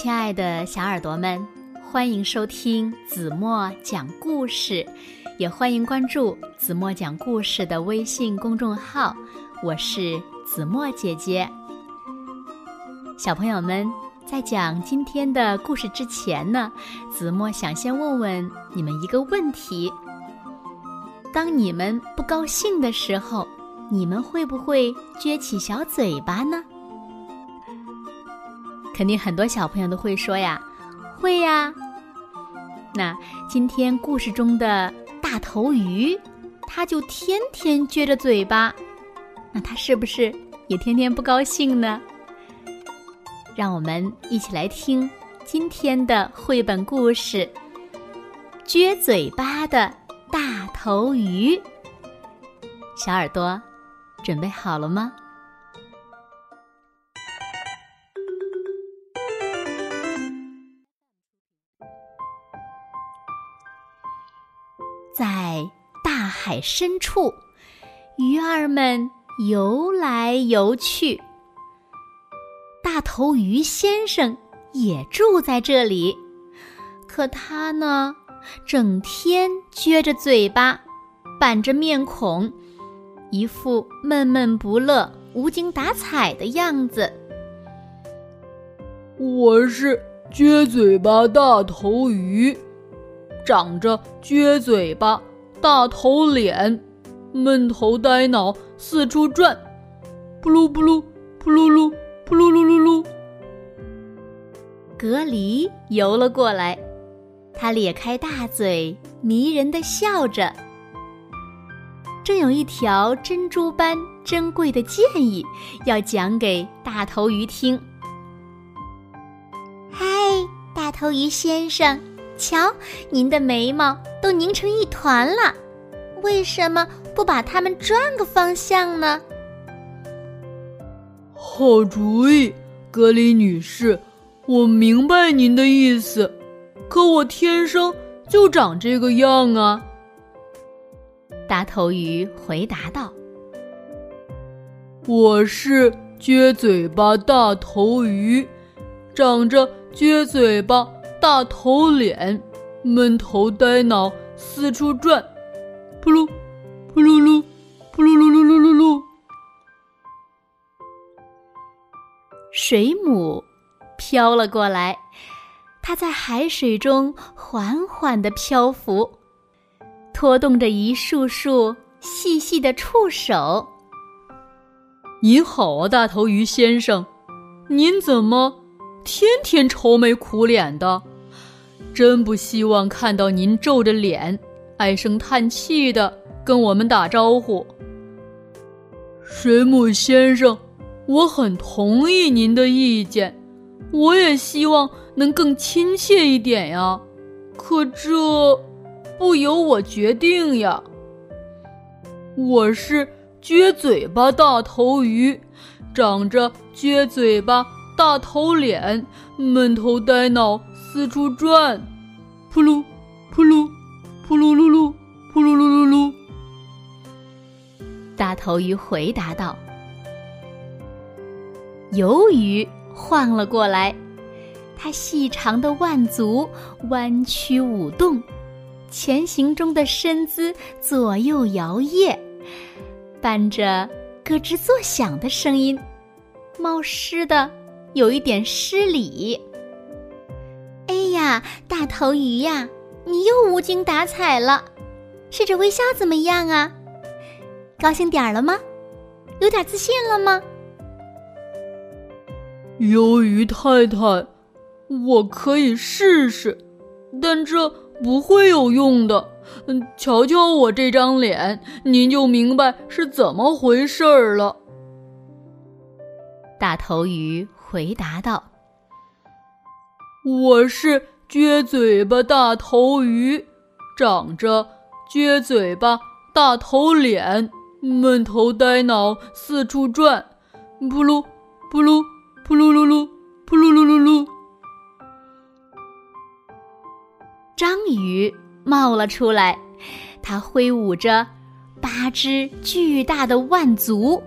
亲爱的小耳朵们，欢迎收听子墨讲故事，也欢迎关注子墨讲故事的微信公众号。我是子墨姐姐。小朋友们，在讲今天的故事之前呢，子墨想先问问你们一个问题：当你们不高兴的时候，你们会不会撅起小嘴巴呢？肯定很多小朋友都会说呀，会呀。那今天故事中的大头鱼，它就天天撅着嘴巴，那它是不是也天天不高兴呢？让我们一起来听今天的绘本故事《撅嘴巴的大头鱼》。小耳朵，准备好了吗？在大海深处，鱼儿们游来游去。大头鱼先生也住在这里，可他呢，整天撅着嘴巴，板着面孔，一副闷闷不乐、无精打采的样子。我是撅嘴巴大头鱼。长着撅嘴巴、大头脸、闷头呆脑，四处转，扑噜扑噜，扑噜噜，扑噜噜噜噜。隔离游了过来，他咧开大嘴，迷人的笑着。正有一条珍珠般珍贵的建议要讲给大头鱼听。嗨，大头鱼先生。瞧，您的眉毛都拧成一团了，为什么不把它们转个方向呢？好主意，格里女士，我明白您的意思，可我天生就长这个样啊。大头鱼回答道：“我是撅嘴巴大头鱼，长着撅嘴巴。”大头脸，闷头呆脑，四处转，扑噜，扑噜噜，扑噜噜噜噜噜噜。水母飘了过来，它在海水中缓缓的漂浮，拖动着一束束细细的触手。您好啊，大头鱼先生，您怎么？天天愁眉苦脸的，真不希望看到您皱着脸、唉声叹气的跟我们打招呼。水母先生，我很同意您的意见，我也希望能更亲切一点呀。可这不由我决定呀。我是撅嘴巴大头鱼，长着撅嘴巴。大头脸，闷头呆脑，四处转，扑噜，扑噜，扑噜噜噜，扑噜噜噜噜。大头鱼回答道：“鱿鱼晃了过来，它细长的腕足弯曲舞动，前行中的身姿左右摇曳，伴着咯吱作响的声音，冒失的。”有一点失礼。哎呀，大头鱼呀，你又无精打采了，试着微笑怎么样啊？高兴点儿了吗？有点自信了吗？鱿鱼太太，我可以试试，但这不会有用的。嗯，瞧瞧我这张脸，您就明白是怎么回事儿了。大头鱼。回答道：“我是撅嘴巴大头鱼，长着撅嘴巴大头脸，闷头呆脑，四处转，扑噜扑噜扑噜噜噜，扑噜噜噜噜。”章鱼冒了出来，它挥舞着八只巨大的腕足，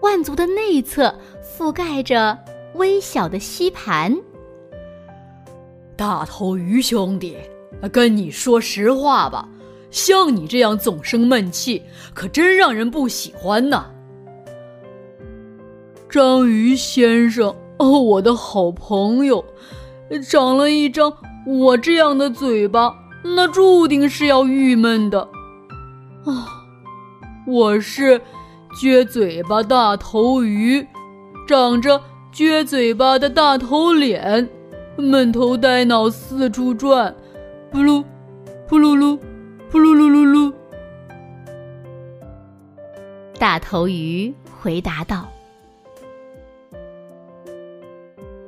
腕足的内侧。覆盖着微小的吸盘，大头鱼兄弟，跟你说实话吧，像你这样总生闷气，可真让人不喜欢呐。章鱼先生，哦，我的好朋友，长了一张我这样的嘴巴，那注定是要郁闷的。啊，我是撅嘴巴大头鱼，长着撅嘴巴的大头脸。闷头呆脑四处转，噗噜，噗噜噜，噗噜噜噜噜。大头鱼回答道：“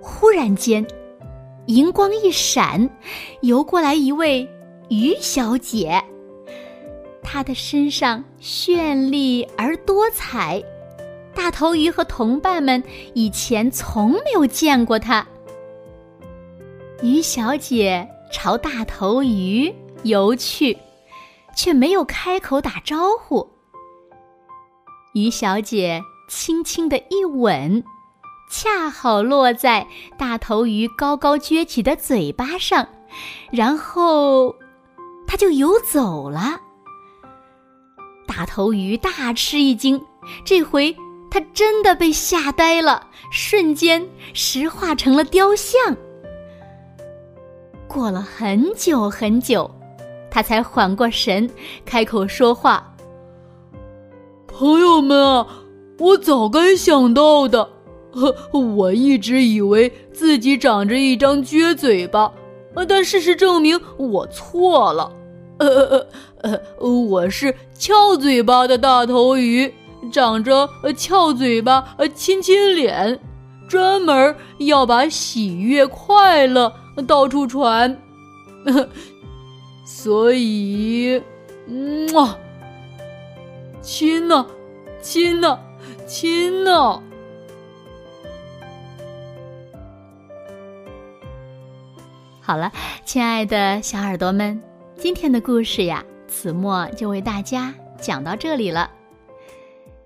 忽然间，银光一闪，游过来一位鱼小姐。她的身上绚丽而多彩，大头鱼和同伴们以前从没有见过她。”鱼小姐朝大头鱼游去，却没有开口打招呼。鱼小姐轻轻的一吻，恰好落在大头鱼高高撅起的嘴巴上，然后，它就游走了。大头鱼大吃一惊，这回它真的被吓呆了，瞬间石化成了雕像。过了很久很久，他才缓过神，开口说话：“朋友们啊，我早该想到的。呵 我一直以为自己长着一张撅嘴巴，但事实证明我错了。呃呃呃，我是翘嘴巴的大头鱼，长着翘嘴巴、亲亲脸，专门要把喜悦、快乐。”到处传，所以，哇，亲呢，亲呢，亲呢。好了，亲爱的小耳朵们，今天的故事呀，子墨就为大家讲到这里了。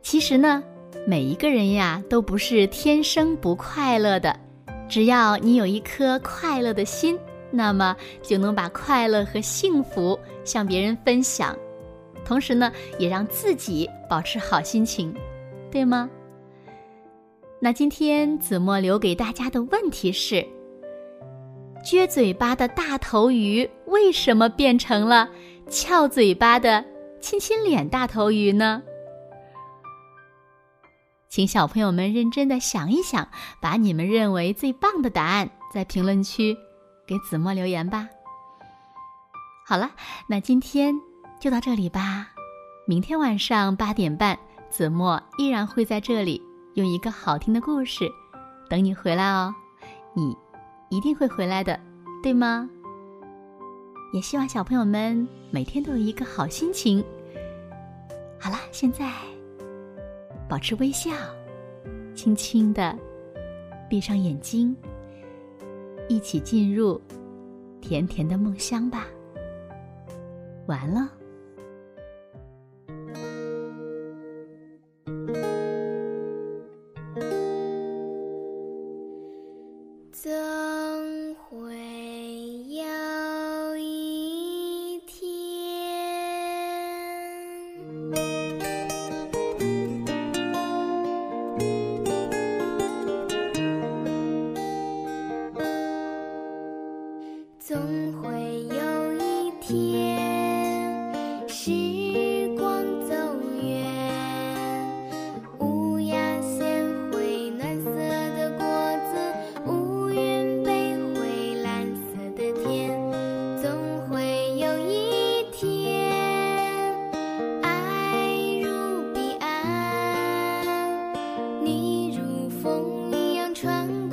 其实呢，每一个人呀，都不是天生不快乐的。只要你有一颗快乐的心，那么就能把快乐和幸福向别人分享，同时呢，也让自己保持好心情，对吗？那今天子墨留给大家的问题是：撅嘴巴的大头鱼为什么变成了翘嘴巴的亲亲脸大头鱼呢？请小朋友们认真的想一想，把你们认为最棒的答案在评论区给子墨留言吧。好了，那今天就到这里吧。明天晚上八点半，子墨依然会在这里用一个好听的故事等你回来哦。你一定会回来的，对吗？也希望小朋友们每天都有一个好心情。好了，现在。保持微笑，轻轻的闭上眼睛，一起进入甜甜的梦乡吧。完了。天，时光走远，乌鸦衔回暖色的果子，乌云被挥蓝色的天，总会有一天，爱如彼岸，你如风一样穿。